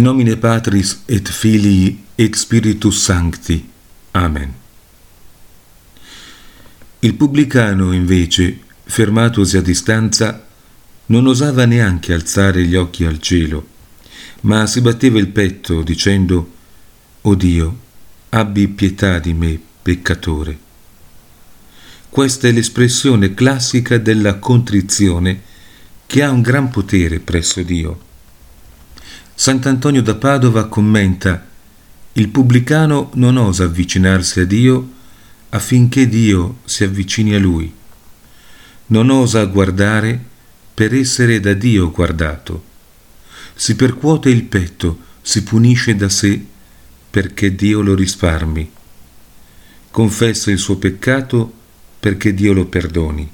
nomine Patris et Filii et Spiritus Sancti. Amen. Il pubblicano, invece, fermatosi a distanza, non osava neanche alzare gli occhi al cielo, ma si batteva il petto dicendo, O Dio, abbi pietà di me, peccatore. Questa è l'espressione classica della contrizione che ha un gran potere presso Dio. Sant'Antonio da Padova commenta Il pubblicano non osa avvicinarsi a Dio affinché Dio si avvicini a lui. Non osa guardare per essere da Dio guardato. Si percuote il petto, si punisce da sé perché Dio lo risparmi. Confessa il suo peccato perché Dio lo perdoni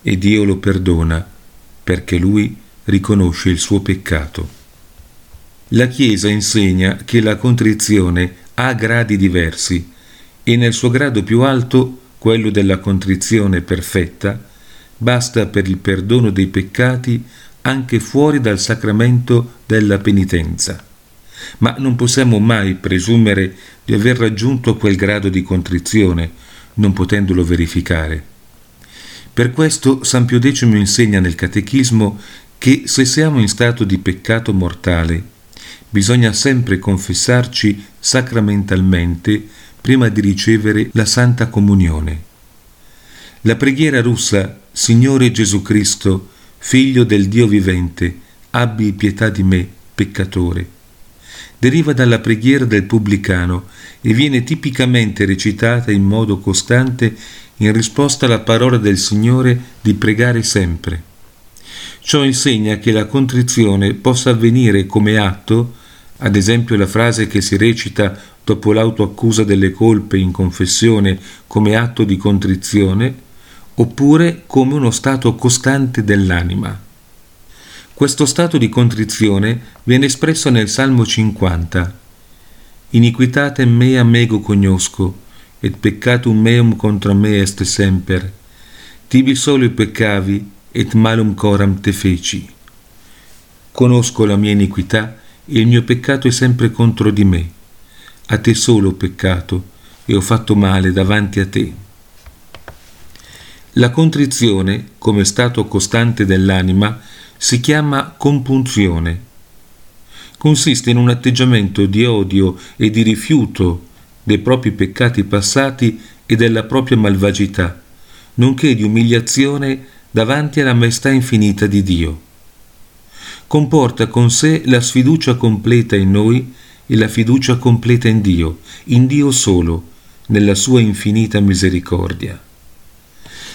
e Dio lo perdona perché lui riconosce il suo peccato. La Chiesa insegna che la contrizione ha gradi diversi e nel suo grado più alto, quello della contrizione perfetta, basta per il perdono dei peccati anche fuori dal sacramento della penitenza. Ma non possiamo mai presumere di aver raggiunto quel grado di contrizione, non potendolo verificare. Per questo San Pio X insegna nel Catechismo che se siamo in stato di peccato mortale bisogna sempre confessarci sacramentalmente prima di ricevere la Santa Comunione. La preghiera russa Signore Gesù Cristo, Figlio del Dio vivente, abbi pietà di me, peccatore, deriva dalla preghiera del pubblicano e viene tipicamente recitata in modo costante in risposta alla parola del Signore di pregare sempre. Ciò insegna che la contrizione possa avvenire come atto ad esempio la frase che si recita dopo l'autoaccusa delle colpe in confessione come atto di contrizione, oppure come uno stato costante dell'anima. Questo stato di contrizione viene espresso nel Salmo 50. Iniquitatem mea mego cognosco, et peccatum meum contra me est semper. Tibi solo peccavi, et malum coram te feci. Conosco la mia iniquità, il mio peccato è sempre contro di me. A te solo ho peccato e ho fatto male davanti a te. La contrizione, come stato costante dell'anima, si chiama compunzione. Consiste in un atteggiamento di odio e di rifiuto dei propri peccati passati e della propria malvagità, nonché di umiliazione davanti alla maestà infinita di Dio comporta con sé la sfiducia completa in noi e la fiducia completa in Dio, in Dio solo, nella sua infinita misericordia.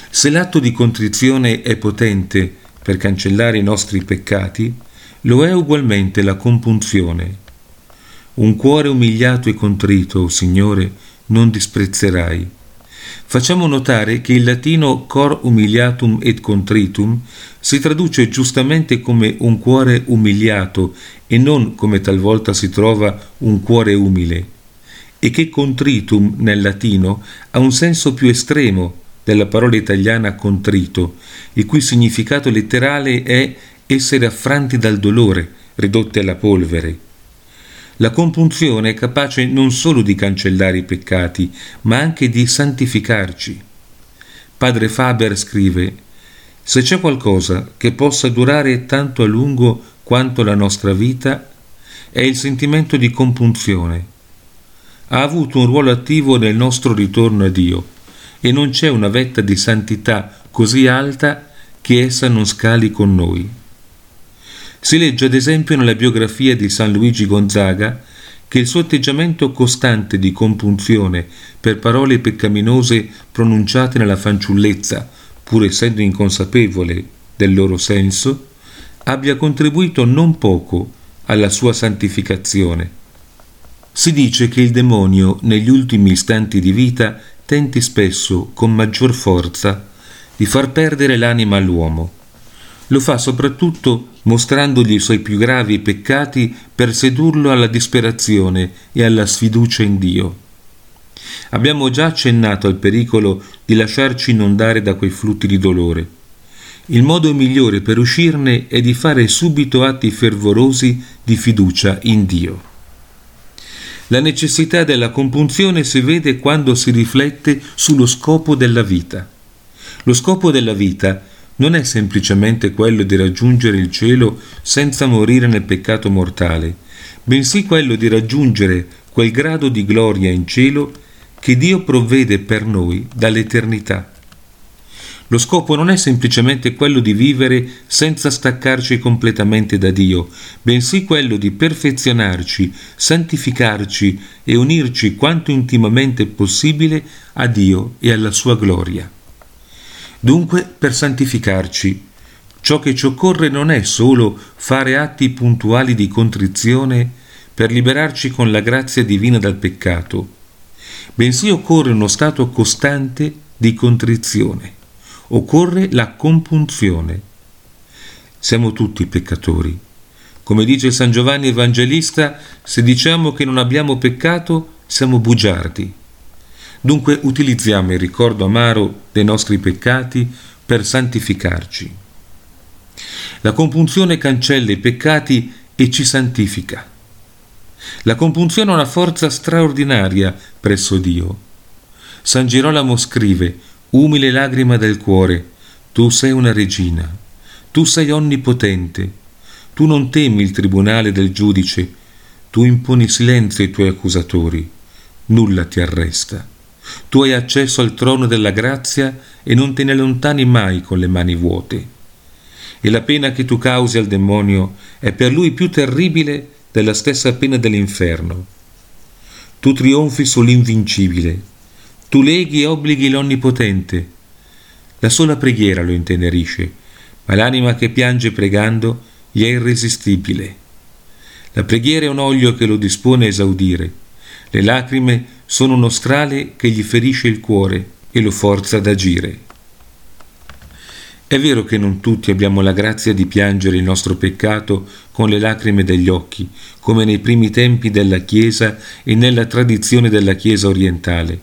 Se l'atto di contrizione è potente per cancellare i nostri peccati, lo è ugualmente la compunzione. Un cuore umiliato e contrito, o Signore, non disprezzerai. Facciamo notare che il latino cor umiliatum et contritum si traduce giustamente come un cuore umiliato e non come talvolta si trova un cuore umile, e che contritum nel latino ha un senso più estremo della parola italiana contrito, il cui significato letterale è essere affranti dal dolore, ridotti alla polvere. La compunzione è capace non solo di cancellare i peccati, ma anche di santificarci. Padre Faber scrive se c'è qualcosa che possa durare tanto a lungo quanto la nostra vita, è il sentimento di compunzione. Ha avuto un ruolo attivo nel nostro ritorno a Dio e non c'è una vetta di santità così alta che essa non scali con noi. Si legge ad esempio nella biografia di San Luigi Gonzaga che il suo atteggiamento costante di compunzione per parole peccaminose pronunciate nella fanciullezza pur essendo inconsapevole del loro senso, abbia contribuito non poco alla sua santificazione. Si dice che il demonio negli ultimi istanti di vita tenti spesso, con maggior forza, di far perdere l'anima all'uomo. Lo fa soprattutto mostrandogli i suoi più gravi peccati per sedurlo alla disperazione e alla sfiducia in Dio. Abbiamo già accennato al pericolo di lasciarci inondare da quei flutti di dolore. Il modo migliore per uscirne è di fare subito atti fervorosi di fiducia in Dio. La necessità della compunzione si vede quando si riflette sullo scopo della vita. Lo scopo della vita non è semplicemente quello di raggiungere il cielo senza morire nel peccato mortale, bensì quello di raggiungere quel grado di gloria in cielo che Dio provvede per noi dall'eternità. Lo scopo non è semplicemente quello di vivere senza staccarci completamente da Dio, bensì quello di perfezionarci, santificarci e unirci quanto intimamente possibile a Dio e alla sua gloria. Dunque, per santificarci, ciò che ci occorre non è solo fare atti puntuali di contrizione per liberarci con la grazia divina dal peccato, bensì occorre uno stato costante di contrizione occorre la compunzione. Siamo tutti peccatori. Come dice San Giovanni Evangelista, se diciamo che non abbiamo peccato, siamo bugiardi. Dunque utilizziamo il ricordo amaro dei nostri peccati per santificarci. La compunzione cancella i peccati e ci santifica. La compunzione ha una forza straordinaria presso Dio. San Girolamo scrive umile lagrima del cuore, tu sei una regina, tu sei onnipotente, tu non temi il tribunale del giudice, tu imponi silenzio ai tuoi accusatori, nulla ti arresta. Tu hai accesso al trono della grazia e non te ne allontani mai con le mani vuote. E la pena che tu causi al demonio è per lui più terribile della stessa pena dell'inferno. Tu trionfi sull'invincibile, tu leghi e obblighi l'Onnipotente. La sola preghiera lo intenerisce, ma l'anima che piange pregando gli è irresistibile. La preghiera è un olio che lo dispone a esaudire. Le lacrime sono uno strale che gli ferisce il cuore e lo forza ad agire. È vero che non tutti abbiamo la grazia di piangere il nostro peccato con le lacrime degli occhi, come nei primi tempi della Chiesa e nella tradizione della Chiesa orientale.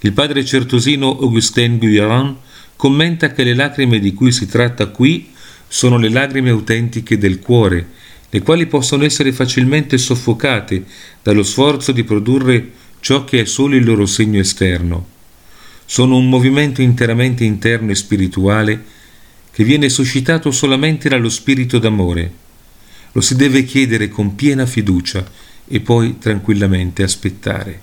Il padre certosino Augustin Guillerin commenta che le lacrime di cui si tratta qui sono le lacrime autentiche del cuore, le quali possono essere facilmente soffocate dallo sforzo di produrre ciò che è solo il loro segno esterno. Sono un movimento interamente interno e spirituale che viene suscitato solamente dallo spirito d'amore. Lo si deve chiedere con piena fiducia e poi tranquillamente aspettare.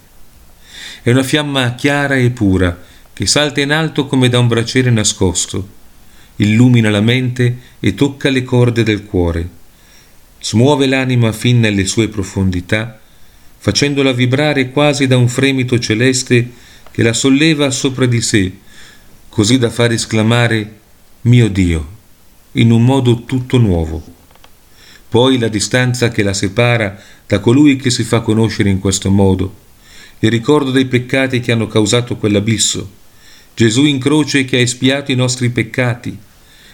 È una fiamma chiara e pura, che salta in alto come da un braciere nascosto, illumina la mente e tocca le corde del cuore, smuove l'anima fin nelle sue profondità, facendola vibrare quasi da un fremito celeste che la solleva sopra di sé, così da far esclamare mio Dio, in un modo tutto nuovo. Poi la distanza che la separa da colui che si fa conoscere in questo modo, il ricordo dei peccati che hanno causato quell'abisso, Gesù in croce che ha espiato i nostri peccati,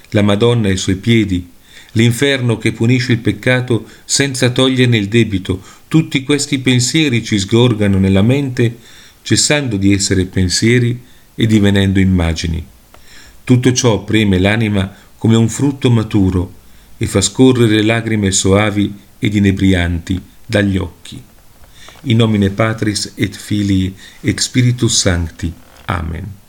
la Madonna ai suoi piedi, l'inferno che punisce il peccato senza toglierne il debito, tutti questi pensieri ci sgorgano nella mente, cessando di essere pensieri e divenendo immagini. Tutto ciò preme l'anima come un frutto maturo e fa scorrere lagrime soavi ed inebrianti dagli occhi in nomine Patris et Filii et Spiritus Sancti. Amen.